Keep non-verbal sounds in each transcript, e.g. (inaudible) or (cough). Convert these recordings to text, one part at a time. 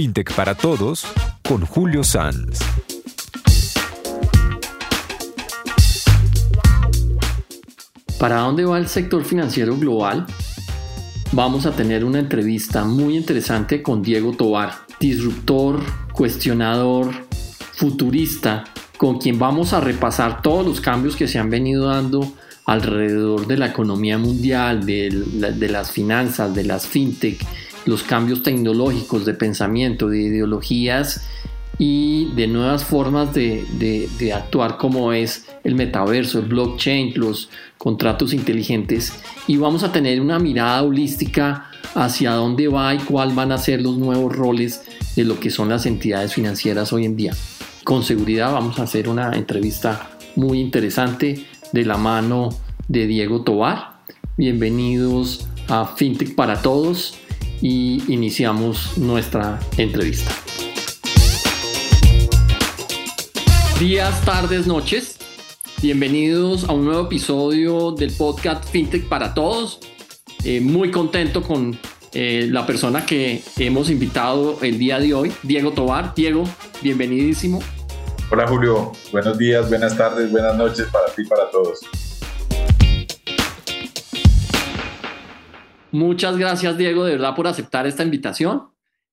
FinTech para Todos con Julio Sanz. ¿Para dónde va el sector financiero global? Vamos a tener una entrevista muy interesante con Diego Tobar, disruptor, cuestionador, futurista, con quien vamos a repasar todos los cambios que se han venido dando alrededor de la economía mundial, de, las finanzas, de las fintech, los cambios tecnológicos de pensamiento, de ideologías y de nuevas formas de, de, actuar como es el metaverso, el blockchain, los contratos inteligentes y vamos a tener una mirada holística hacia dónde va y cuál van a ser los nuevos roles de lo que son las entidades financieras hoy en día. Con seguridad vamos a hacer una entrevista muy interesante de la mano de Diego Tobar. Bienvenidos a FinTech para Todos y iniciamos nuestra entrevista. Días, tardes, noches. Bienvenidos a un nuevo episodio del podcast FinTech para Todos. Eh, muy contento con eh, la persona que hemos invitado el día de hoy, Diego Tobar. Diego, bienvenidísimo. Hola Julio, buenos días, buenas tardes, buenas noches para ti para todos. Muchas gracias Diego, de verdad, por aceptar esta invitación.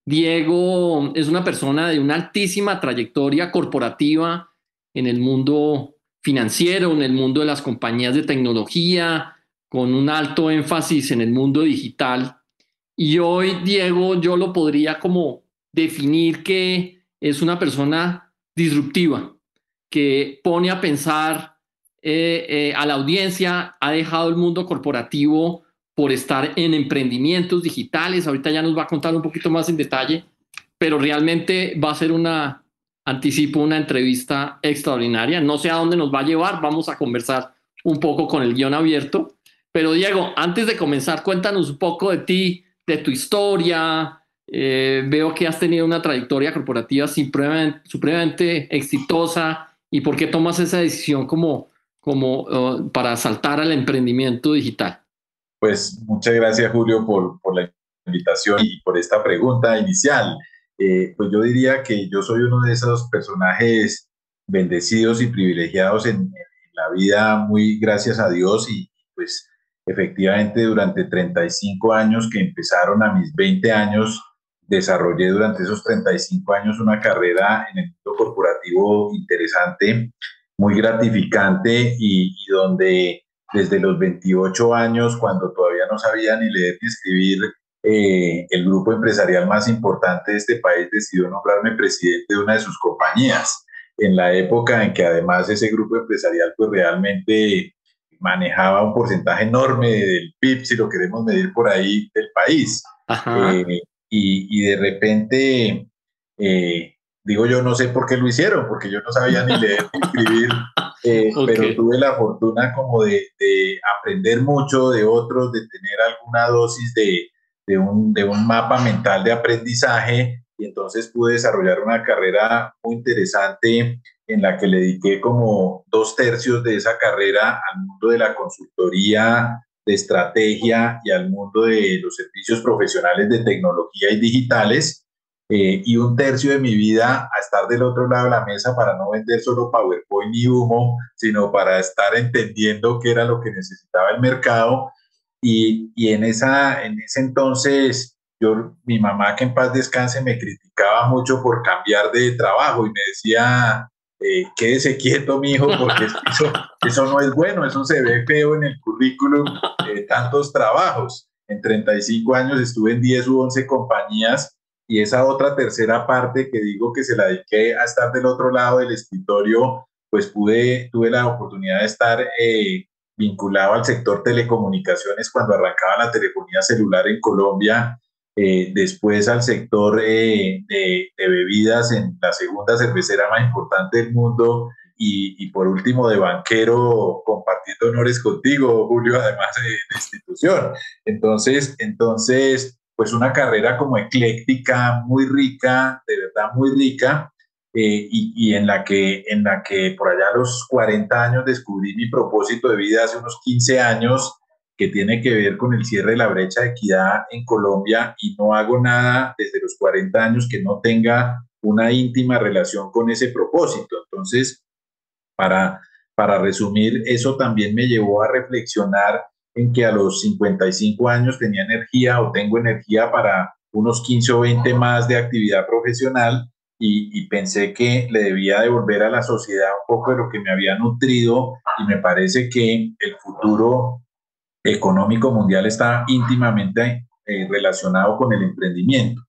Diego es una persona de una altísima trayectoria corporativa en el mundo financiero, en el mundo de las compañías de tecnología, con un alto énfasis en el mundo digital. Y hoy, Diego, yo lo podría como definir que es una persona disruptiva, que pone a pensar eh, eh, a la audiencia, ha dejado el mundo corporativo por estar en emprendimientos digitales. Ahorita ya nos va a contar un poquito más en detalle, pero realmente va a ser una, anticipo, una entrevista extraordinaria. No sé a dónde nos va a llevar, vamos a conversar un poco con el guion abierto. Pero Diego, antes de comenzar, cuéntanos un poco de ti, de tu historia. Eh, veo que has tenido una trayectoria corporativa supremamente, exitosa y por qué tomas esa decisión como, como uh, para saltar al emprendimiento digital. Pues muchas gracias Julio por, por la invitación y por esta pregunta inicial. Eh, pues yo diría que yo soy uno de esos personajes bendecidos y privilegiados en, en, la vida, muy gracias a Dios y pues efectivamente durante 35 años que empezaron a mis 20 años, desarrollé durante esos 35 años una carrera en el mundo corporativo interesante, muy gratificante y, y donde desde los 28 años, cuando todavía no sabía ni leer ni escribir, eh, el grupo empresarial más importante de este país decidió nombrarme presidente de una de sus compañías, en la época en que además ese grupo empresarial pues realmente manejaba un porcentaje enorme del PIB, si lo queremos medir por ahí, del país. Eh, y, y, de repente eh, Digo yo, no sé por qué lo hicieron, porque yo no sabía ni leer ni escribir, (laughs) eh, pero tuve la fortuna como de, aprender mucho de otros, de tener alguna dosis de, de, un, de un mapa mental de aprendizaje y entonces pude desarrollar una carrera muy interesante en la que le dediqué como dos tercios de esa carrera al mundo de la consultoría, de estrategia y al mundo de los servicios profesionales de tecnología y digitales. Eh, y un tercio de mi vida a estar del otro lado de la mesa para no vender solo PowerPoint ni humo, sino para estar entendiendo qué era lo que necesitaba el mercado. Y, y en, esa, en ese entonces, yo, mi mamá, que en paz descanse, me criticaba mucho por cambiar de trabajo y me decía, eh, quédese quieto, mi hijo, porque eso, (laughs) eso no es bueno, eso se ve feo en el currículum de tantos trabajos. En 35 años estuve en 10 u 11 compañías y esa otra tercera parte que digo que se la dediqué a estar del otro lado del escritorio, pues pude, tuve la oportunidad de estar eh, vinculado al sector telecomunicaciones cuando arrancaba la telefonía celular en Colombia, eh, después al sector eh, de, bebidas en la segunda cervecera más importante del mundo y, por último de banquero compartiendo honores contigo, Julio, además de, de institución. Entonces, entonces pues una carrera como ecléctica, muy rica, de verdad muy rica, eh, y, y, en, la que, en la que por allá a los 40 años descubrí mi propósito de vida hace unos 15 años que tiene que ver con el cierre de la brecha de equidad en Colombia y no hago nada desde los 40 años que no tenga una íntima relación con ese propósito. Entonces, para, para resumir, eso también me llevó a reflexionar en que a los 55 años tenía energía o tengo energía para unos 15 o 20 más de actividad profesional y, pensé que le debía devolver a la sociedad un poco de lo que me había nutrido y me parece que el futuro económico mundial está íntimamente eh, relacionado con el emprendimiento.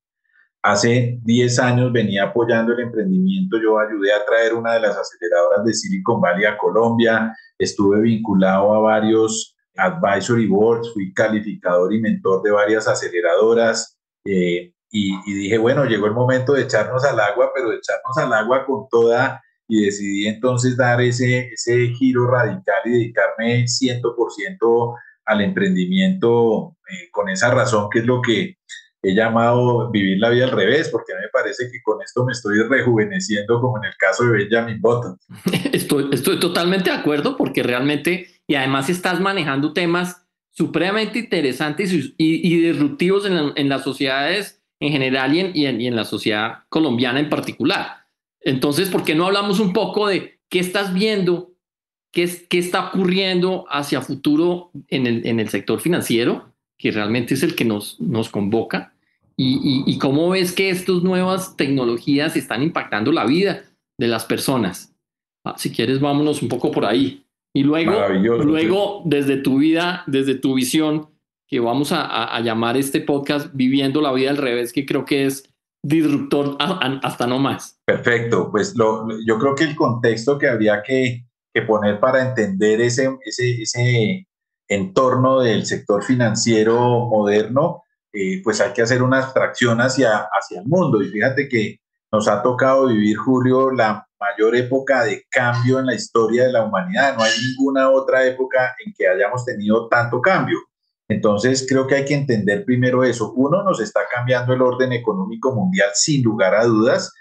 Hace 10 años venía apoyando el emprendimiento, yo ayudé a traer una de las aceleradoras de Silicon Valley a Colombia, estuve vinculado a varios advisory boards, fui calificador y mentor de varias aceleradoras eh, y, y, dije, bueno, llegó el momento de echarnos al agua, pero de echarnos al agua con toda y decidí entonces dar ese, ese giro radical y dedicarme 100% al emprendimiento eh, con esa razón que es lo que he llamado vivir la vida al revés, porque a mí me parece que con esto me estoy rejuveneciendo como en el caso de Benjamin Button. (laughs) Estoy, estoy totalmente de acuerdo porque realmente, y además estás manejando temas supremamente interesantes y, y, disruptivos en, en, las sociedades en general y en, y en, y en la sociedad colombiana en particular. Entonces, ¿por qué no hablamos un poco de qué estás viendo qué, qué está ocurriendo hacia futuro en el, en el sector financiero, que realmente es el que nos, nos convoca, y, y, cómo ves que estas nuevas tecnologías están impactando la vida de las personas. Ah, si quieres, vámonos un poco por ahí. Y luego, luego desde tu vida, desde tu visión, que vamos a, a, llamar este podcast Viviendo la vida al revés, que creo que es disruptor hasta no más. Perfecto, pues lo, yo creo que el contexto que habría que, que poner para entender ese, ese, ese entorno del sector financiero moderno, eh, pues hay que hacer una abstracción hacia, hacia el mundo. Y fíjate que nos ha tocado vivir, Julio, la mayor época de cambio en la historia de la humanidad. No hay ninguna otra época en que hayamos tenido tanto cambio. Entonces, creo que hay que entender primero eso. Uno, nos está cambiando el orden económico mundial sin lugar a dudas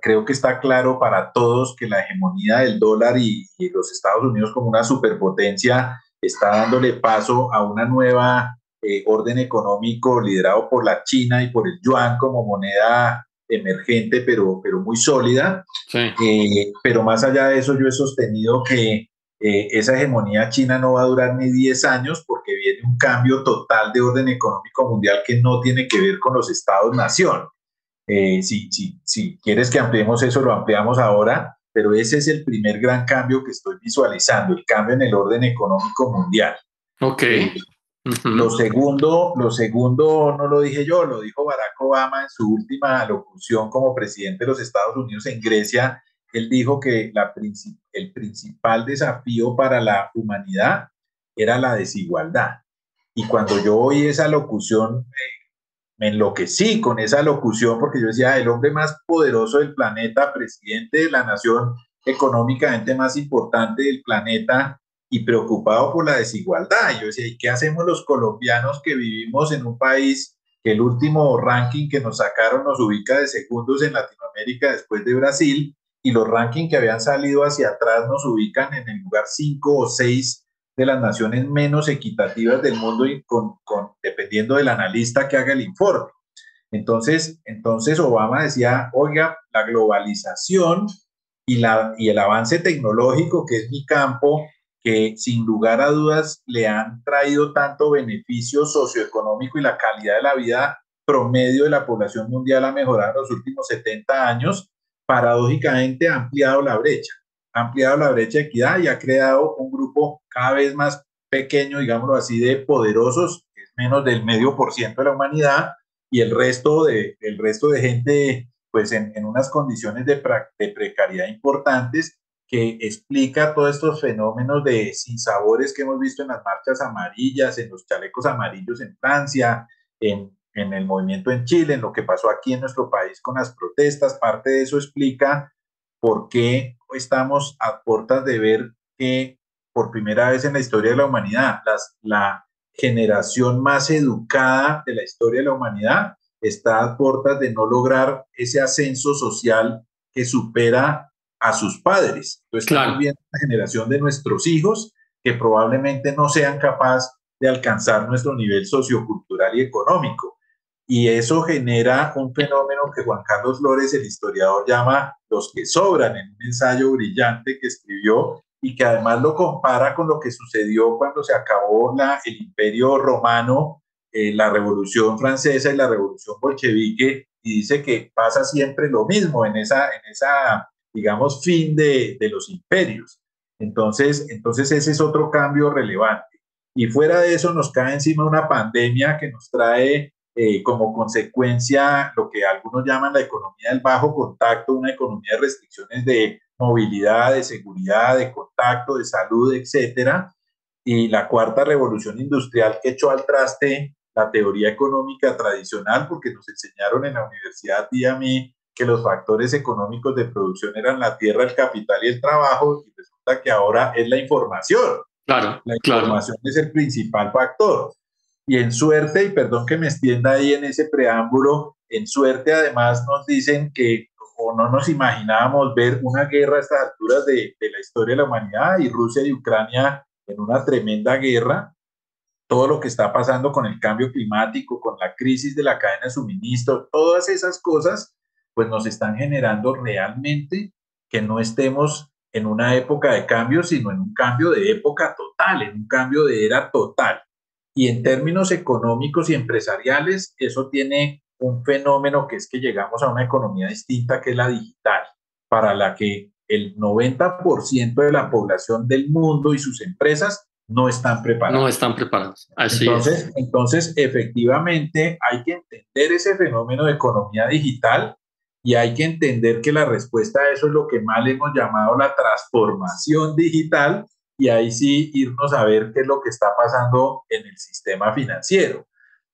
creo que está claro para todos que la hegemonía del dólar y, los Estados Unidos como una superpotencia está dándole paso a una nueva eh, orden económico liderado por la China y por el yuan como moneda emergente, pero, pero muy sólida. Eh, pero más allá de eso, yo he sostenido que eh, esa hegemonía china no va a durar ni 10 años porque viene un cambio total de orden económico mundial que no tiene que ver con los estados-nación. Eh, si, si, si quieres que ampliemos eso, lo ampliamos ahora, pero ese es el primer gran cambio que estoy visualizando, el cambio en el orden económico mundial. Ok. Lo segundo, lo segundo no lo dije yo, lo dijo Barack Obama en su última locución como presidente de los Estados Unidos en Grecia. Él dijo que el principal desafío para la humanidad era la desigualdad. Y cuando yo oí esa locución, me enloquecí con esa locución porque yo decía, el hombre más poderoso del planeta, presidente de la nación económicamente más importante del planeta y preocupado por la desigualdad. Yo decía, ¿y qué hacemos los colombianos que vivimos en un país que el último ranking que nos sacaron nos ubica de segundos en Latinoamérica después de Brasil y los rankings que habían salido hacia atrás nos ubican en el lugar 5 o 6 de las naciones menos equitativas del mundo y con, dependiendo del analista que haga el informe. Entonces, entonces Obama decía, oiga, la globalización y, la, y el avance tecnológico, que es mi campo, que sin lugar a dudas le han traído tanto beneficio socioeconómico y la calidad de la vida promedio de la población mundial ha mejorado en los últimos 70 años, paradójicamente ha ampliado la brecha ha ampliado la brecha de equidad y ha creado un grupo cada vez más pequeño, digámoslo así, de poderosos, menos del medio por ciento de la humanidad, y el resto de, el resto de gente, pues en, en unas condiciones de, de, precariedad importantes, que explica todos estos fenómenos de sinsabores que hemos visto en las marchas amarillas, en los chalecos amarillos en Francia, en, en el movimiento en Chile, en lo que pasó aquí en nuestro país con las protestas. Parte de eso explica por qué estamos a puertas de ver que por primera vez en la historia de la humanidad, la generación más educada de la historia de la humanidad está a puertas de no lograr ese ascenso social que supera a sus padres. Entonces, estamos viendo la generación de nuestros hijos que probablemente no sean capaces de alcanzar nuestro nivel sociocultural y económico. Y eso genera un fenómeno que Juan Carlos Flores, el historiador, llama los que sobran, en un ensayo brillante que escribió y que además lo compara con lo que sucedió cuando se acabó la, el imperio romano, eh, la revolución francesa y la revolución bolchevique, y dice que pasa siempre lo mismo en esa, en esa digamos, fin de, de los imperios. Entonces, entonces ese es otro cambio relevante. Y fuera de eso nos cae encima una pandemia que nos trae eh, como consecuencia lo que algunos llaman la economía del bajo contacto, una economía de restricciones de movilidad, de seguridad, de contacto, de salud, etcétera. Y la cuarta revolución industrial que echó al traste la teoría económica tradicional, porque nos enseñaron en la universidad y a mí que los factores económicos de producción eran la tierra, el capital y el trabajo, y resulta que ahora es la información. Claro, la información es el principal factor. Y en suerte, y perdón que me extienda ahí en ese preámbulo, en suerte además nos dicen que o no nos imaginábamos ver una guerra a estas alturas de, de la historia de la humanidad y Rusia y Ucrania en una tremenda guerra. Todo lo que está pasando con el cambio climático, con la crisis de la cadena de suministro, todas esas cosas, pues nos están generando realmente que no estemos en una época de cambio, sino en un cambio de época total, en un cambio de era total. Y en términos económicos y empresariales, eso tiene un fenómeno que es que llegamos a una economía distinta que es la digital, para la que el 90% de la población del mundo y sus empresas no están preparados. No están preparados. Así entonces, entonces, efectivamente, hay que entender ese fenómeno de economía digital y hay que entender que la respuesta a eso es lo que mal hemos llamado la transformación digital y ahí sí irnos a ver qué es lo que está pasando en el sistema financiero.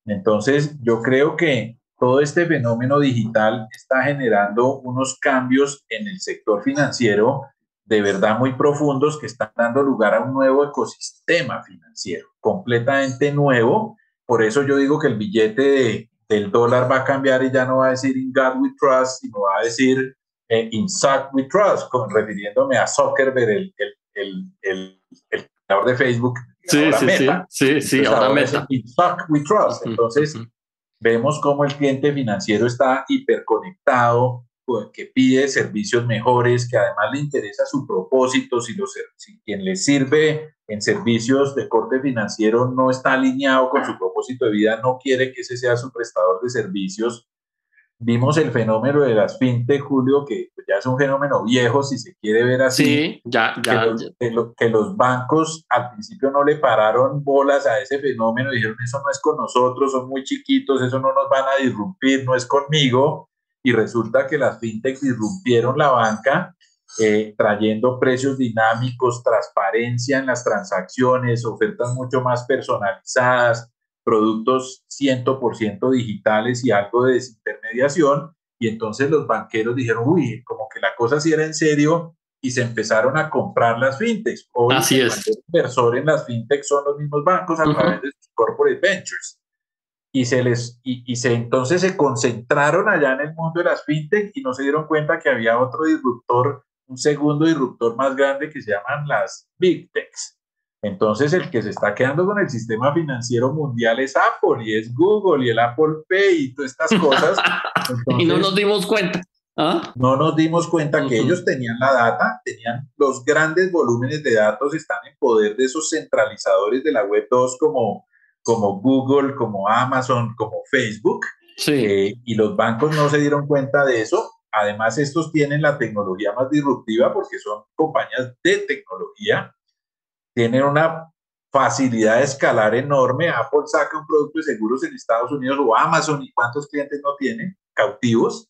Entonces, yo creo que todo este fenómeno digital está generando unos cambios en el sector financiero de verdad muy profundos que están dando lugar a un nuevo ecosistema financiero, completamente nuevo. Por eso yo digo que el billete del dólar va a cambiar y ya no va a decir In God We Trust, sino va a decir eh, In Zuck We Trust, refiriéndome a Zuckerberg, el, el, el, el, el creador de Facebook. Sí, sí, sí, sí, sí, ahora, ahora Meta. In Zuck We Trust. Entonces, vemos cómo el cliente financiero está hiperconectado, que pide servicios mejores, que además le interesa su propósito, si, los, si quien le sirve en servicios de corte financiero no está alineado con su propósito de vida, no quiere que ese sea su prestador de servicios, vimos el fenómeno de las fintech, Julio, que ya es un fenómeno viejo, si se quiere ver así. Sí, ya, ya. Que los, que los bancos al principio no le pararon bolas a ese fenómeno, dijeron, eso no es con nosotros, son muy chiquitos, eso no nos van a disrumpir, no es conmigo. Y resulta que las fintech disrumpieron la banca, eh, trayendo precios dinámicos, transparencia en las transacciones, ofertas mucho más personalizadas, productos 100% digitales y algo de desintermediación. Y entonces los banqueros dijeron, uy, como que la cosa sí era en serio y se empezaron a comprar las fintechs. Hoy Así es. El inversor en las fintechs son los mismos bancos a través de sus corporate ventures. Y, se les, y, y, se, entonces se concentraron allá en el mundo de las fintech y no se dieron cuenta que había otro disruptor, un segundo disruptor más grande que se llaman las big techs. Entonces, el que se está quedando con el sistema financiero mundial es Apple y es Google y el Apple Pay y todas estas cosas. (laughs) y no nos dimos cuenta. ¿Ah? No nos dimos cuenta que ellos tenían la data, tenían los grandes volúmenes de datos, están en poder de esos centralizadores de la web 2 como, como Google, como Amazon, como Facebook. Sí. Eh, y los bancos no se dieron cuenta de eso. Además, estos tienen la tecnología más disruptiva porque son compañías de tecnología tienen una facilidad de escalar enorme. Apple saca un producto de seguros en Estados Unidos o Amazon y cuántos clientes no tienen cautivos.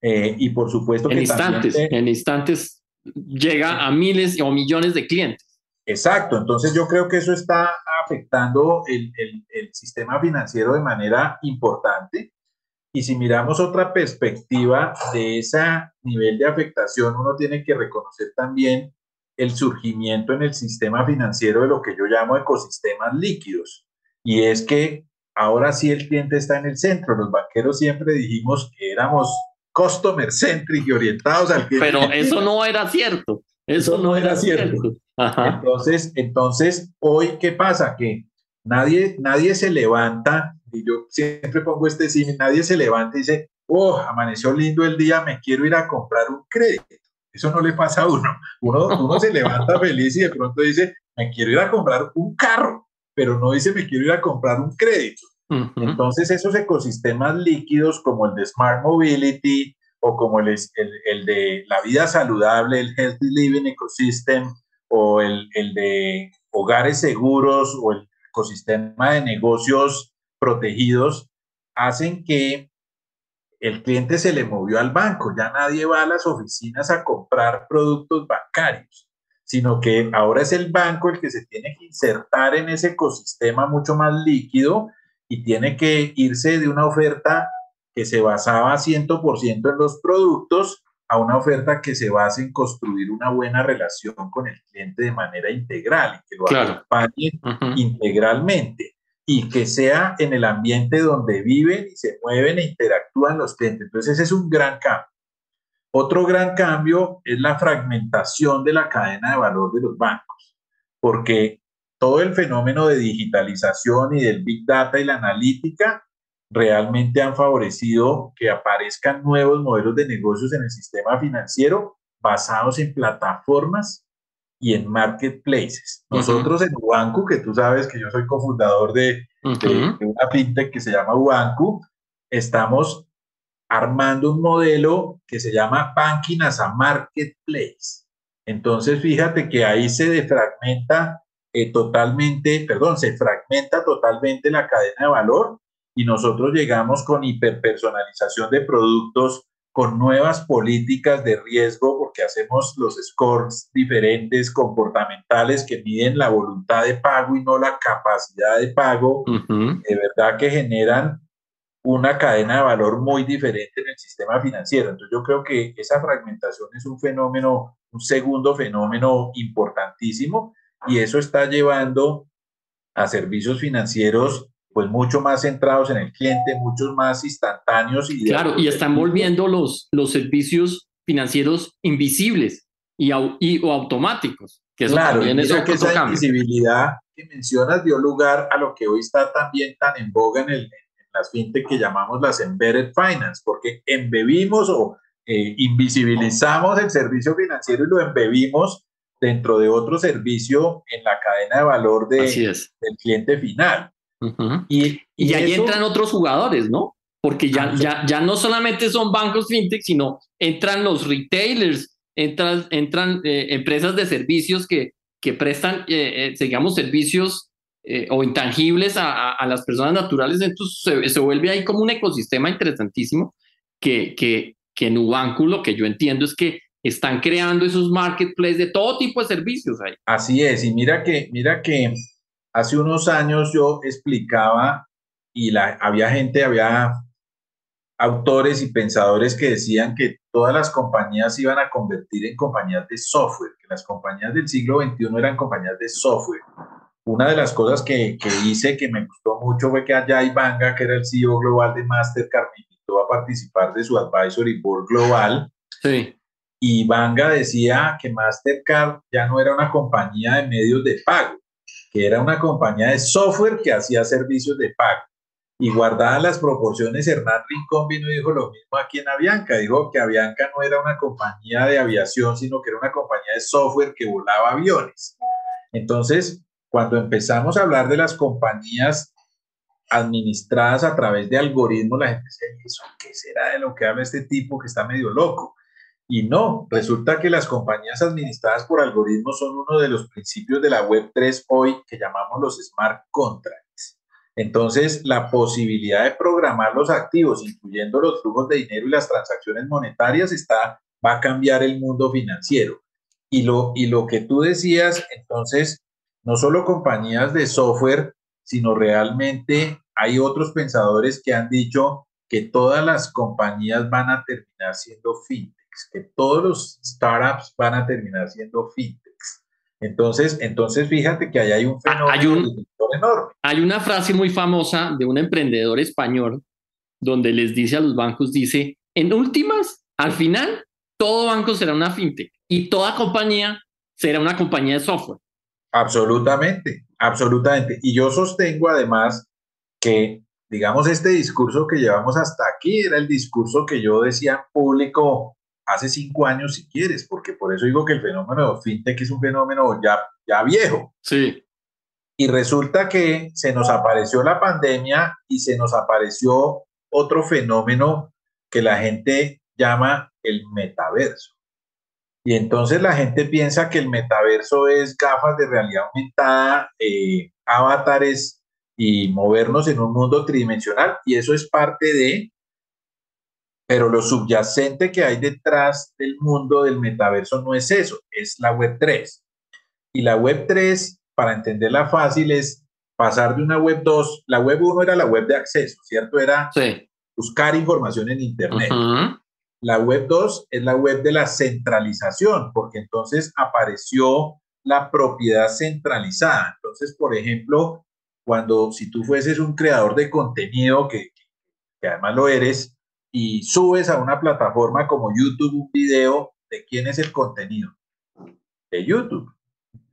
Eh, y por supuesto en instantes, en instantes llega a miles o millones de clientes. Exacto, entonces yo creo que eso está afectando el, el, el sistema financiero de manera importante. Y si miramos otra perspectiva de ese nivel de afectación, uno tiene que reconocer también el surgimiento en el sistema financiero de lo que yo llamo ecosistemas líquidos. Y es que ahora sí el cliente está en el centro. Los banqueros siempre dijimos que éramos customer centric y orientados al cliente. Pero eso no era cierto. Eso, no, era, cierto. Entonces, entonces, hoy, ¿qué pasa? Que nadie, nadie se levanta, y yo siempre pongo este sí, nadie se levanta y dice, oh, amaneció lindo el día, me quiero ir a comprar un crédito. Eso no le pasa a uno. Uno, uno se levanta feliz y de pronto dice, me quiero ir a comprar un carro, pero no dice, me quiero ir a comprar un crédito. Entonces, esos ecosistemas líquidos como el de Smart Mobility o como el, el, el de la vida saludable, el Healthy Living Ecosystem o el, el de hogares seguros o el ecosistema de negocios protegidos, hacen que el cliente se le movió al banco, ya nadie va a las oficinas a comprar productos bancarios, sino que ahora es el banco el que se tiene que insertar en ese ecosistema mucho más líquido y tiene que irse de una oferta que se basaba 100% en los productos a una oferta que se basa en construir una buena relación con el cliente de manera integral y que lo acompañe integralmente y que sea en el ambiente donde viven y se mueven e interactúan los clientes. Entonces ese es un gran cambio. Otro gran cambio es la fragmentación de la cadena de valor de los bancos, porque todo el fenómeno de digitalización y del big data y la analítica realmente han favorecido que aparezcan nuevos modelos de negocios en el sistema financiero basados en plataformas y en marketplaces. Nosotros en Ubanku, que tú sabes que yo soy cofundador de, de, una fintech que se llama Ubanku, estamos armando un modelo que se llama Banking as a Marketplace. Entonces, fíjate que ahí se defragmenta eh, totalmente, perdón, se fragmenta totalmente la cadena de valor y nosotros llegamos con hiperpersonalización de productos, con nuevas políticas de riesgo, porque hacemos los scores diferentes, comportamentales, que miden la voluntad de pago y no la capacidad de pago, de verdad que generan una cadena de valor muy diferente en el sistema financiero. Entonces yo creo que esa fragmentación es un fenómeno, un segundo fenómeno importantísimo y eso está llevando a servicios financieros pues mucho más centrados en el cliente, muchos más instantáneos. Y claro, y están volviendo los, los servicios financieros invisibles y, y o automáticos. Que eso claro, también es que esa invisibilidad que mencionas dio lugar a lo que hoy está también tan en boga en, el, en las fintech que llamamos las embedded finance, porque embebimos o eh, invisibilizamos el servicio financiero y lo embebimos dentro de otro servicio en la cadena de valor de, del cliente final. Y, y, ahí entran otros jugadores, ¿no? Porque ya, ya, ya no solamente son bancos fintech, sino entran los retailers, entran, entran eh, empresas de servicios que, que prestan, eh, eh digamos, servicios o intangibles a, a, las personas naturales. Entonces se, se, vuelve ahí como un ecosistema interesantísimo que, que, que en Ubanco lo que yo entiendo es que están creando esos marketplaces de todo tipo de servicios ahí. Así es, y mira que, mira que hace unos años yo explicaba y la, había gente, había autores y pensadores que decían que todas las compañías iban a convertir en compañías de software, que las compañías del siglo XXI eran compañías de software. Una de las cosas que, que hice que me gustó mucho fue que Ajay Banga, que era el CEO global de Mastercard, me invitó a participar de su advisory board global. Sí y Banga decía que Mastercard ya no era una compañía de medios de pago, que era una compañía de software que hacía servicios de pago. Y guardadas las proporciones, Hernán Rincón vino y dijo lo mismo aquí en Avianca. Dijo que Avianca no era una compañía de aviación, sino que era una compañía de software que volaba aviones. Entonces, cuando empezamos a hablar de las compañías administradas a través de algoritmos, la gente dice, ¿qué será de lo que habla este tipo que está medio loco? Y no, resulta que las compañías administradas por algoritmos son uno de los principios de la Web3 hoy que llamamos los smart contracts. Entonces, la posibilidad de programar los activos, incluyendo los flujos de dinero y las transacciones monetarias, está, va a cambiar el mundo financiero. Y lo, y lo que tú decías, entonces, no solo compañías de software, sino realmente hay otros pensadores que han dicho que todas las compañías van a terminar siendo fintech que todos los startups van a terminar siendo fintechs. Entonces, entonces fíjate que ahí hay un fenómeno hay un, enorme. Hay una frase muy famosa de un emprendedor español donde les dice a los bancos, dice, en últimas, al final, todo banco será una fintech y toda compañía será una compañía de software. Absolutamente. Absolutamente. Y yo sostengo además que, digamos, este discurso que llevamos hasta aquí era el discurso que yo decía en público hace cinco años, si quieres, porque por eso digo que el fenómeno fintech es un fenómeno ya, ya viejo. Sí. Y resulta que se nos apareció la pandemia y se nos apareció otro fenómeno que la gente llama el metaverso. Y entonces la gente piensa que el metaverso es gafas de realidad aumentada, eh, avatares y movernos en un mundo tridimensional. Y eso es parte de, pero lo subyacente que hay detrás del mundo del metaverso no es eso, es la web 3. Y la web 3, para entenderla fácil, es pasar de una web 2, la web 1 era la web de acceso, ¿cierto? Era buscar información en Internet. La web 2 es la web de la centralización, porque entonces apareció la propiedad centralizada. Entonces, por ejemplo, cuando si tú fueses un creador de contenido, que, que además lo eres, y subes a una plataforma como YouTube un video, ¿de quién es el contenido? De YouTube.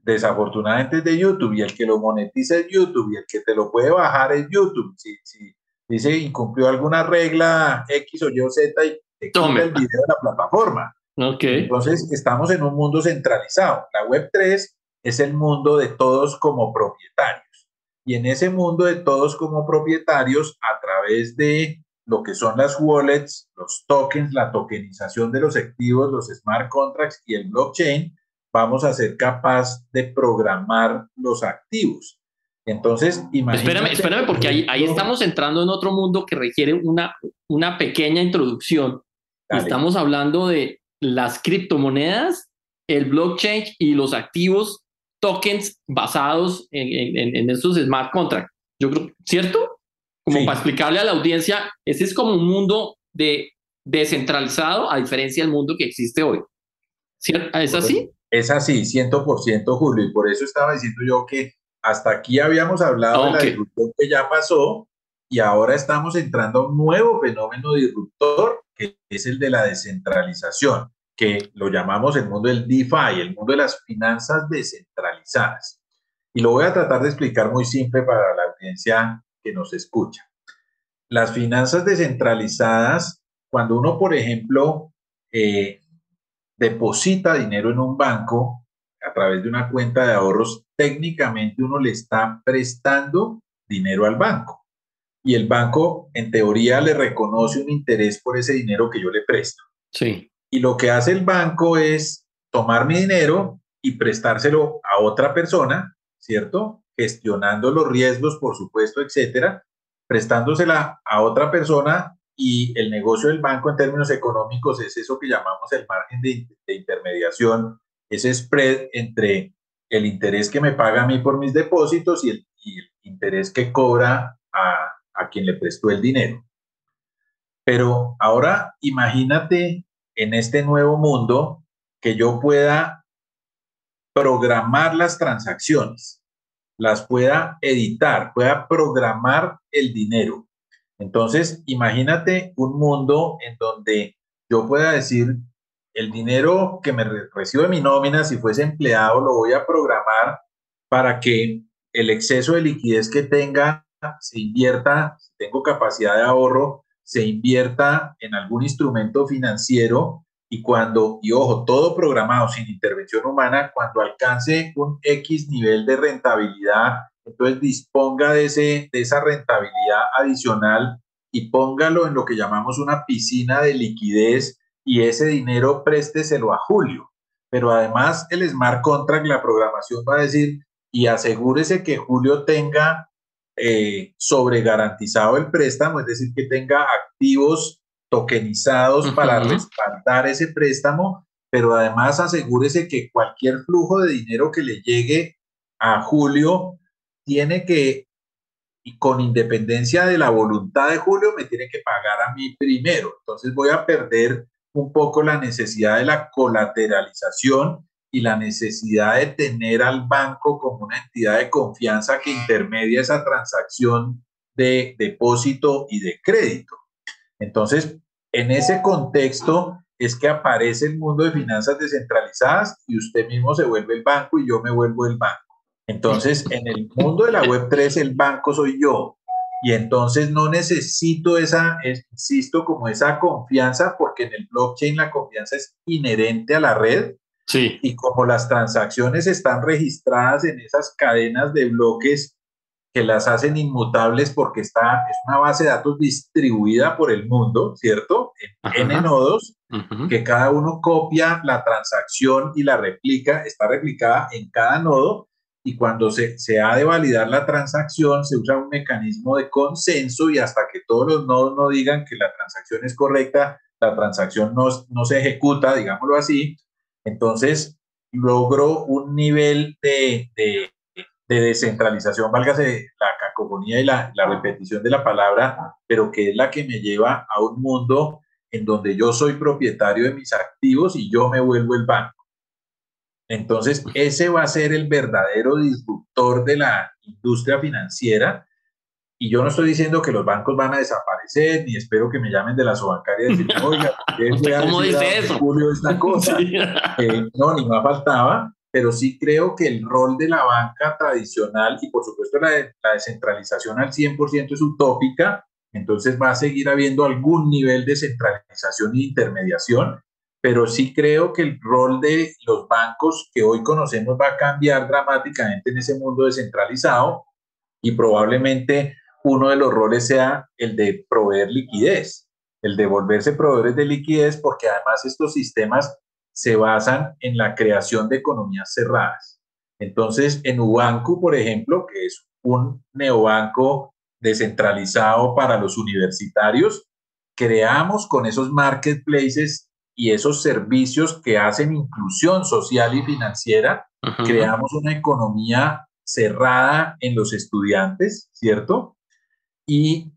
Desafortunadamente es de YouTube y el que lo monetiza es YouTube y el que te lo puede bajar es YouTube. Si, si dice incumplió alguna regla X o Y o Z y Tome. el video de la plataforma. Okay. Entonces, estamos en un mundo centralizado. La Web 3 es el mundo de todos como propietarios. Y en ese mundo de todos como propietarios, a través de lo que son las wallets, los tokens, la tokenización de los activos, los smart contracts y el blockchain, vamos a ser capaz de programar los activos. Entonces, imagínate. Espérame, espérame, porque ahí, ahí estamos entrando en otro mundo que requiere una, una pequeña introducción Estamos hablando de las criptomonedas, el blockchain y los activos, tokens basados en, en, en estos smart contracts. Yo creo, ¿cierto? Como para explicarle a la audiencia, ese es como un mundo de descentralizado a diferencia del mundo que existe hoy. ¿Es así? Es así, 100% Julio, y por eso estaba diciendo yo que hasta aquí habíamos hablado de la disrupción que ya pasó y ahora estamos entrando a un nuevo fenómeno disruptor que es el de la descentralización, que lo llamamos el mundo del DeFi, el mundo de las finanzas descentralizadas. Y lo voy a tratar de explicar muy simple para la audiencia que nos escucha. Las finanzas descentralizadas, cuando uno, por ejemplo, eh, deposita dinero en un banco a través de una cuenta de ahorros, técnicamente uno le está prestando dinero al banco y el banco en teoría le reconoce un interés por ese dinero que yo le presto. Sí. Y lo que hace el banco es tomar mi dinero y prestárselo a otra persona, ¿cierto? Gestionando los riesgos, por supuesto, etcétera, prestándosela a otra persona y el negocio del banco en términos económicos es eso que llamamos el margen de, intermediación, ese spread entre el interés que me paga a mí por mis depósitos y el, interés que cobra a, a quien le prestó el dinero. Pero ahora imagínate en este nuevo mundo que yo pueda programar las transacciones, las pueda editar, pueda programar el dinero. Entonces, imagínate un mundo en donde yo pueda decir, el dinero que me recibo de mi nómina, si fuese empleado, lo voy a programar para que el exceso de liquidez que tenga se invierta, si tengo capacidad de ahorro, se invierta en algún instrumento financiero y cuando, y ojo, todo programado sin intervención humana, cuando alcance un X nivel de rentabilidad, entonces disponga de, ese, de esa rentabilidad adicional y póngalo en lo que llamamos una piscina de liquidez y ese dinero présteselo a Julio. Pero además el smart contract, la programación va a decir, y asegúrese que Julio tenga eh, sobre garantizado el préstamo, es decir, que tenga activos tokenizados para respaldar ese préstamo, pero además asegúrese que cualquier flujo de dinero que le llegue a Julio tiene que, y con independencia de la voluntad de Julio, me tiene que pagar a mí primero. Entonces voy a perder un poco la necesidad de la colateralización y la necesidad de tener al banco como una entidad de confianza que intermedia esa transacción de depósito y de crédito. Entonces, en ese contexto es que aparece el mundo de finanzas descentralizadas y usted mismo se vuelve el banco y yo me vuelvo el banco. Entonces, en el mundo de la Web3, el banco soy yo. Y entonces no necesito esa, insisto, como esa confianza, porque en el blockchain la confianza es inherente a la red. Sí. Y como las transacciones están registradas en esas cadenas de bloques que las hacen inmutables porque está, es una base de datos distribuida por el mundo, ¿cierto? En N nodos, que cada uno copia la transacción y la replica, está replicada en cada nodo, y cuando se, se ha de validar la transacción, se usa un mecanismo de consenso y hasta que todos los nodos no digan que la transacción es correcta, la transacción no, no se ejecuta, digámoslo así, entonces logro un nivel de, de de descentralización, válgase la cacofonía y la, la, repetición de la palabra, pero que es la que me lleva a un mundo en donde yo soy propietario de mis activos y yo me vuelvo el banco. Entonces, ese va a ser el verdadero disruptor de la industria financiera. Y yo no estoy diciendo que los bancos van a desaparecer, ni espero que me llamen de la sobancaria y decir, oiga, (laughs) ¿cómo dice eso? Julio esta cosa? (laughs) Eh, no, ni más faltaba pero sí creo que el rol de la banca tradicional y por supuesto la, la descentralización al 100% es utópica, entonces va a seguir habiendo algún nivel de centralización e intermediación, pero sí creo que el rol de los bancos que hoy conocemos va a cambiar dramáticamente en ese mundo descentralizado y probablemente uno de los roles sea el de proveer liquidez, el de volverse proveedores de liquidez, porque además estos sistemas se basan en la creación de economías cerradas. Entonces, en Ubanco, por ejemplo, que es un neobanco descentralizado para los universitarios, creamos con esos marketplaces y esos servicios que hacen inclusión social y financiera, creamos una economía cerrada en los estudiantes, ¿cierto? Y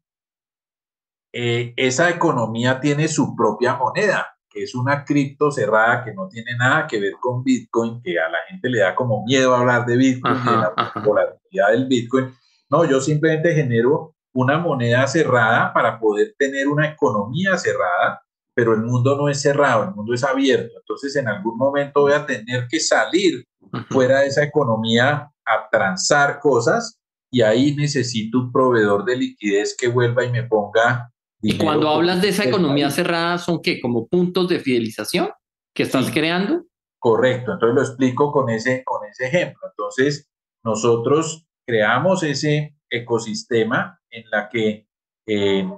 eh, esa economía tiene su propia moneda que es una cripto cerrada que no tiene nada que ver con Bitcoin, que a la gente le da como miedo hablar de Bitcoin y de la volatilidad del Bitcoin. No, yo simplemente genero una moneda cerrada para poder tener una economía cerrada, pero el mundo no es cerrado, el mundo es abierto. Entonces, en algún momento voy a tener que salir fuera de esa economía a transar cosas y ahí necesito un proveedor de liquidez que vuelva y me ponga y cuando hablas de esa economía cerrada, ¿son qué? ¿Como puntos de fidelización que estás creando? Correcto, entonces lo explico con ese, con ese ejemplo. Entonces, nosotros creamos ese ecosistema en la que eh,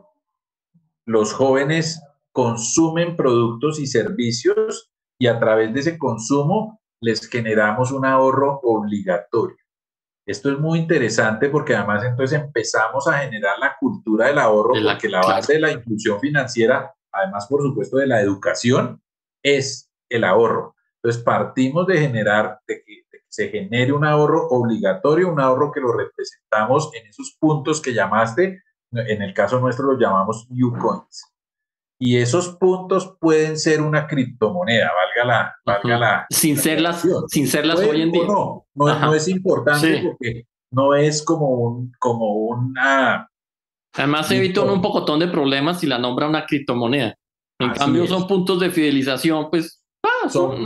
los jóvenes consumen productos y servicios y a través de ese consumo les generamos un ahorro obligatorio. Esto es muy interesante porque además entonces empezamos a generar la cultura del ahorro, porque la base de la inclusión financiera, además por supuesto de la educación, es el ahorro. Entonces partimos de generar, de que, se genere un ahorro obligatorio, un ahorro que lo representamos en esos puntos que llamaste, en el caso nuestro los llamamos New Coins y esos puntos pueden ser una criptomoneda, valga la, valga la sin serlas, sin serlas hoy en día. No, no, es importante porque no es como un, como una. Además evita un pocotón de problemas si la nombra una criptomoneda. En cambio son puntos de fidelización, pues ah, son,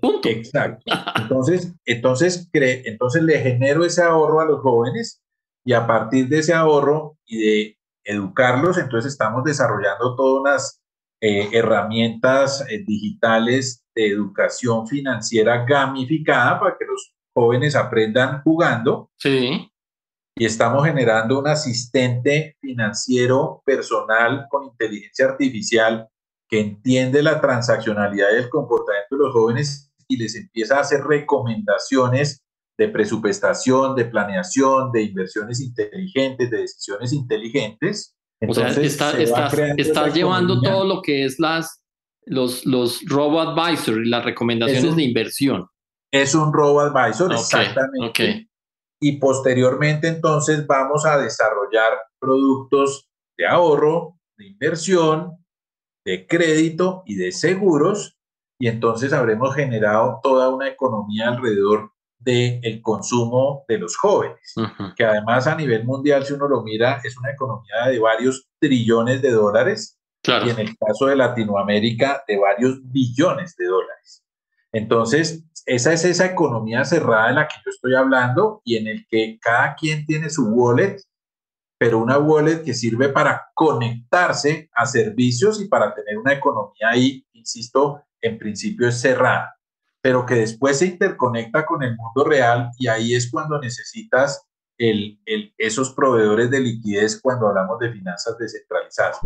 punto. Exacto. (laughs) Entonces, entonces, entonces le genero ese ahorro a los jóvenes y a partir de ese ahorro y de educarlos, entonces estamos desarrollando todas unas eh, herramientas eh, digitales de educación financiera gamificada para que los jóvenes aprendan jugando. Sí. Y estamos generando un asistente financiero personal con inteligencia artificial que entiende la transaccionalidad y el comportamiento de los jóvenes y les empieza a hacer recomendaciones de presupuestación, de planeación, de inversiones inteligentes, de decisiones inteligentes. Entonces, o sea, estás, llevando todo lo que es las, los, los robo-advisor y las recomendaciones de inversión. Es un robo-advisor, exactamente. Y posteriormente entonces vamos a desarrollar productos de ahorro, de inversión, de crédito y de seguros. Y entonces habremos generado toda una economía alrededor del consumo de los jóvenes, que además a nivel mundial, si uno lo mira, es una economía de varios trillones de dólares y en el caso de Latinoamérica de varios billones de dólares. Entonces, esa es esa economía cerrada de la que yo estoy hablando y en el que cada quien tiene su wallet, pero una wallet que sirve para conectarse a servicios y para tener una economía ahí, insisto, en principio es cerrada, pero que después se interconecta con el mundo real y ahí es cuando necesitas el, el, esos proveedores de liquidez cuando hablamos de finanzas descentralizadas.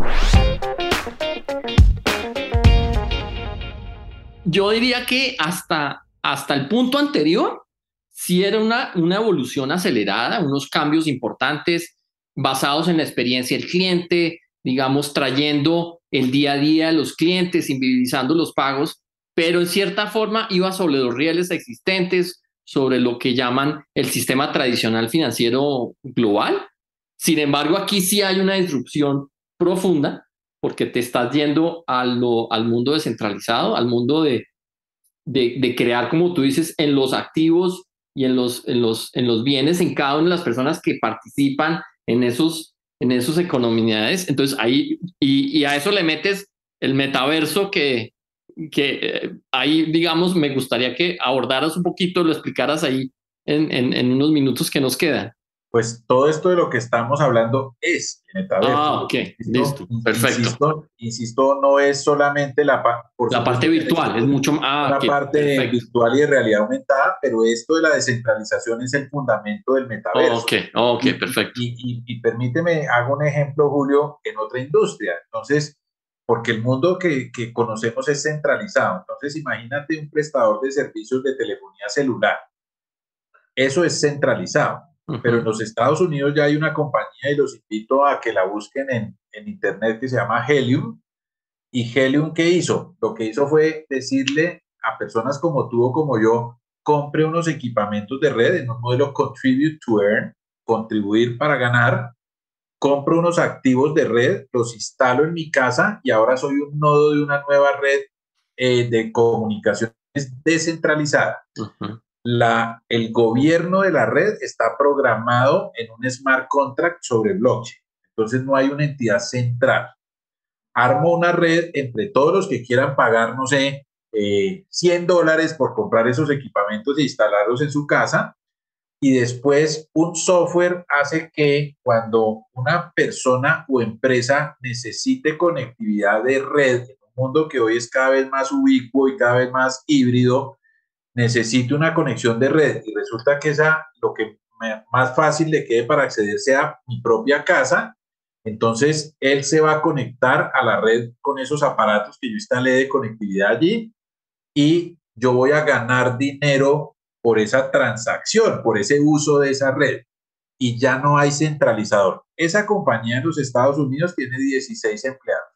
Yo diría que hasta, hasta el punto anterior sí era una, una evolución acelerada, unos cambios importantes basados en la experiencia del cliente, digamos, trayendo el día a día a los clientes, invisibilizando los pagos, pero en cierta forma iba sobre los rieles existentes, sobre lo que llaman el sistema tradicional financiero global. Sin embargo, aquí sí hay una disrupción profunda porque te estás yendo a lo, al mundo descentralizado, al mundo de, de, crear, como tú dices, en los activos y en los, en, los, en los bienes, en cada una de las personas que participan en esos, en esos economías. Entonces ahí, y, y a eso le metes el metaverso que, que eh, ahí, digamos, me gustaría que abordaras un poquito, lo explicaras ahí en, en, en, unos minutos que nos quedan. Pues todo esto de lo que estamos hablando es metaverso. Ah, ok, listo, perfecto. Insisto, insisto, no es solamente la, por la parte virtual, es mucho más... Ah, la parte virtual y de realidad aumentada, pero esto de la descentralización es el fundamento del metaverso. ok, ok, perfecto. Y, y, y permíteme, hago un ejemplo, Julio, en otra industria. Entonces, porque el mundo que, que, conocemos es centralizado. Entonces, imagínate un prestador de servicios de telefonía celular. Eso es centralizado. Pero en los Estados Unidos ya hay una compañía y los invito a que la busquen en, en internet que se llama Helium. ¿Y Helium qué hizo? Lo que hizo fue decirle a personas como tú o como yo, compre unos equipamientos de red en un modelo Contribute to Earn, contribuir para ganar, compro unos activos de red, los instalo en mi casa y ahora soy un nodo de una nueva red eh, de comunicaciones descentralizada. la, el gobierno de la red está programado en un smart contract sobre blockchain. Entonces no hay una entidad central. Armo una red entre todos los que quieran pagar, no sé, 100 eh, dólares por comprar esos equipamientos e instalarlos en su casa y después un software hace que cuando una persona o empresa necesite conectividad de red en un mundo que hoy es cada vez más ubicuo y cada vez más híbrido, necesite una conexión de red y resulta que esa lo que más fácil le quede para acceder sea mi propia casa, entonces él se va a conectar a la red con esos aparatos que yo instalé de conectividad allí y yo voy a ganar dinero por esa transacción, por ese uso de esa red. Y ya no hay centralizador. Esa compañía en los Estados Unidos tiene 16 empleados.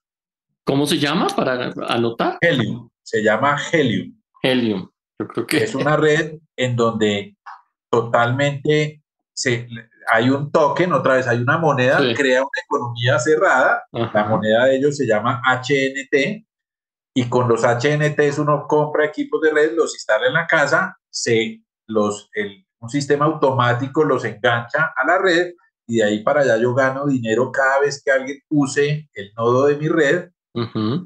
¿Cómo se llama para anotar? Helium. Se llama Helium. Helium. Yo creo que es una red en donde totalmente se, hay un token, otra vez hay una moneda, crea una economía cerrada. La moneda de ellos se llama HNT y con los HNTs uno compra equipos de red, los instala en la casa, se, los, el, un sistema automático los engancha a la red y de ahí para allá yo gano dinero cada vez que alguien use el nodo de mi red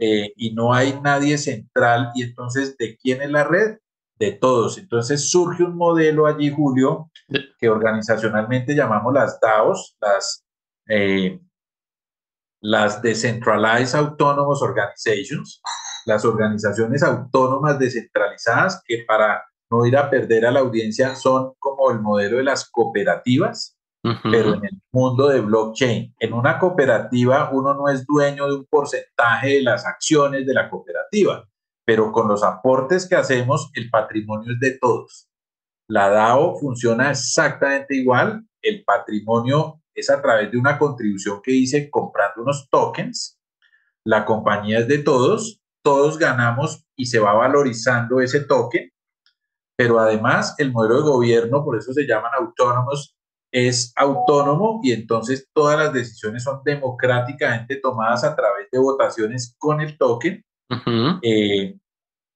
eh, y no hay nadie central y entonces ¿de quién es la red? De todos. Entonces surge un modelo allí, Julio, que organizacionalmente llamamos las DAOs, las, eh, las Decentralized Autonomous Organizations, las organizaciones autónomas descentralizadas que para no ir a perder a la audiencia son como el modelo de las cooperativas, pero en el mundo de blockchain. En una cooperativa uno no es dueño de un porcentaje de las acciones de la cooperativa, pero con los aportes que hacemos el patrimonio es de todos. La DAO funciona exactamente igual, el patrimonio es a través de una contribución que hice comprando unos tokens, la compañía es de todos todos ganamos y se va valorizando ese token, pero además el modelo de gobierno, por eso se llaman autónomos, es autónomo y entonces todas las decisiones son democráticamente tomadas a través de votaciones con el token. Eh,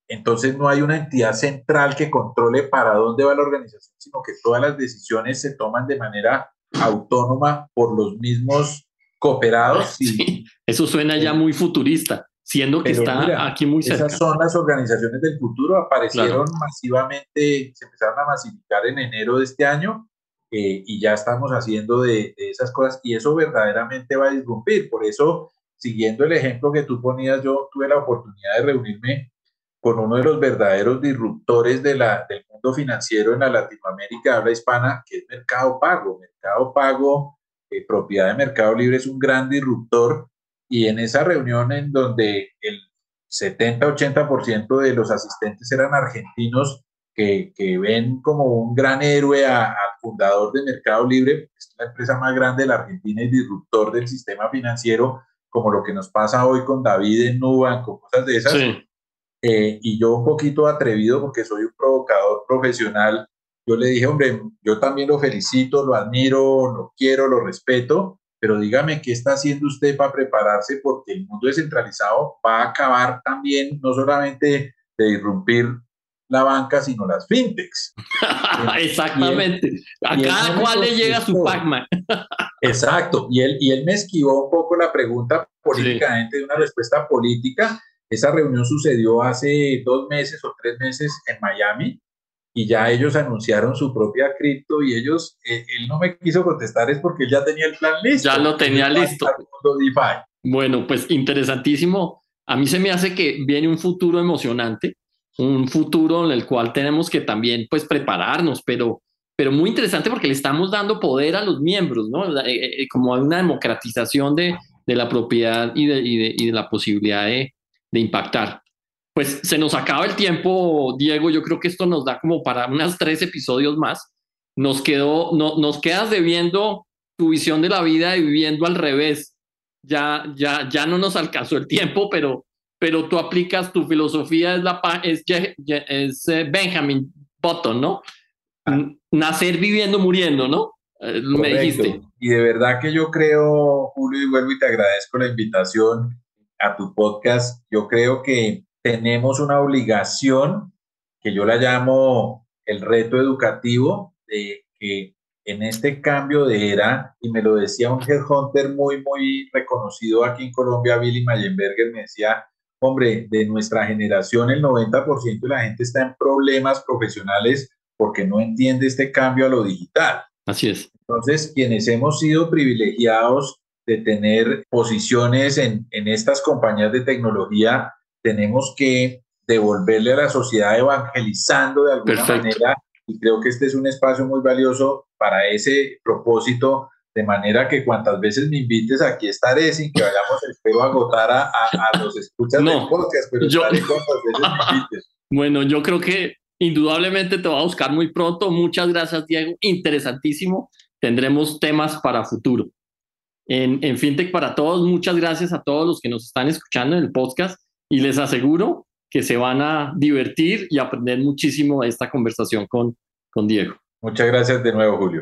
entonces no hay una entidad central que controle para dónde va la organización, sino que todas las decisiones se toman de manera autónoma por los mismos cooperados. Sí, eso suena ya muy futurista. Siendo que está aquí muy cerca. Esas son las organizaciones del futuro, aparecieron masivamente, se empezaron a masificar en enero de este año eh, y ya estamos haciendo de, de, esas cosas y eso verdaderamente va a disrumpir. Por eso, siguiendo el ejemplo que tú ponías, yo tuve la oportunidad de reunirme con uno de los verdaderos disruptores de la, del mundo financiero en la Latinoamérica habla hispana, que es Mercado Pago. Mercado Pago, eh, propiedad de Mercado Libre, es un gran disruptor y en esa reunión en donde el 70-80% de los asistentes eran argentinos que, que, ven como un gran héroe al fundador de Mercado Libre, es la empresa más grande de la Argentina y disruptor del sistema financiero, como lo que nos pasa hoy con David en Nubank o cosas de esas. Sí eh, y yo un poquito atrevido porque soy un provocador profesional, yo le dije, hombre, yo también lo felicito, lo admiro, lo quiero, lo respeto, pero dígame qué está haciendo usted para prepararse porque el mundo descentralizado va a acabar también no solamente de irrumpir la banca, sino las fintechs. (laughs) Exactamente. a cada cual le llega su Pac-Man. (laughs) Exacto. Y él, y él me esquivó un poco la pregunta políticamente de una respuesta política esa reunión sucedió hace dos meses o tres meses en Miami y ya ellos anunciaron su propia cripto y ellos, eh, él no me quiso contestar es porque él ya tenía el plan listo. Ya lo tenía listo. Bueno, pues interesantísimo. A mí se me hace que viene un futuro emocionante, un futuro en el cual tenemos que también pues prepararnos, pero, pero muy interesante porque le estamos dando poder a los miembros, ¿no? Eh, eh, como hay una democratización de, de la propiedad y de, y de, y de la posibilidad de, de impactar. Pues se nos acaba el tiempo, Diego. Yo creo que esto nos da como para unas tres episodios más. Nos quedó, no, nos quedas debiendo tu visión de la vida y viviendo al revés. Ya, ya, ya no nos alcanzó el tiempo, pero, pero tú aplicas tu filosofía es la es, es eh, Benjamin Button, ¿no? Ah. Nacer viviendo, muriendo, ¿no? Eh, me dijiste. Y de verdad que yo creo, Julio, y vuelvo y te agradezco la invitación a tu podcast, yo creo que tenemos una obligación, que yo la llamo el reto educativo, de que en este cambio de era, y me lo decía un headhunter muy, muy reconocido aquí en Colombia, Billy Mayenberger, me decía, hombre, de nuestra generación el 90% de la gente está en problemas profesionales porque no entiende este cambio a lo digital. Así es. Entonces, quienes hemos sido privilegiados de tener posiciones en, en estas compañías de tecnología, tenemos que devolverle a la sociedad evangelizando de alguna manera y creo que este es un espacio muy valioso para ese propósito, de manera que cuantas veces me invites aquí estaré sin que vayamos, espero, agotar a, a, los escuchas del podcast, pero yo, estaré cuantas veces me (laughs) invites. Bueno, yo creo que indudablemente te va a buscar muy pronto. Muchas gracias, Diego. Interesantísimo. Tendremos temas para futuro en, FinTech para Todos. Muchas gracias a todos los que nos están escuchando en el podcast y les aseguro que se van a divertir y aprender muchísimo de esta conversación con, con Diego. Muchas gracias de nuevo, Julio.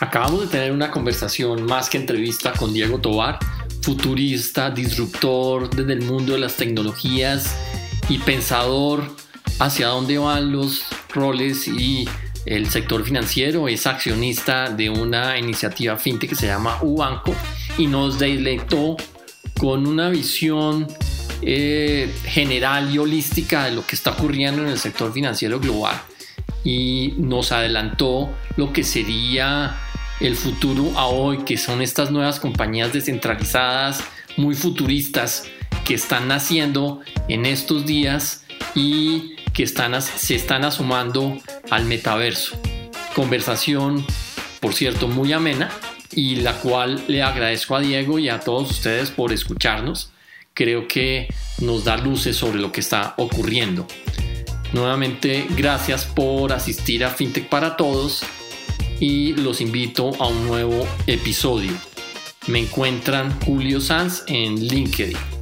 Acabamos de tener una conversación más que entrevista con Diego Tobar, futurista, disruptor desde el mundo de las tecnologías y pensador hacia dónde van los roles y el sector financiero es accionista de una iniciativa fintech que se llama Ubanco y nos deleitó con una visión eh, general y holística de lo que está ocurriendo en el sector financiero global. Y nos adelantó lo que sería el futuro a hoy, que son estas nuevas compañías descentralizadas, muy futuristas, que están naciendo en estos días y que están, se están asomando al metaverso. Conversación, por cierto, muy amena y la cual le agradezco a Diego y a todos ustedes por escucharnos. Creo que nos da luces sobre lo que está ocurriendo. Nuevamente, gracias por asistir a FinTech para Todos y los invito a un nuevo episodio. Me encuentran Julio Sanz en LinkedIn.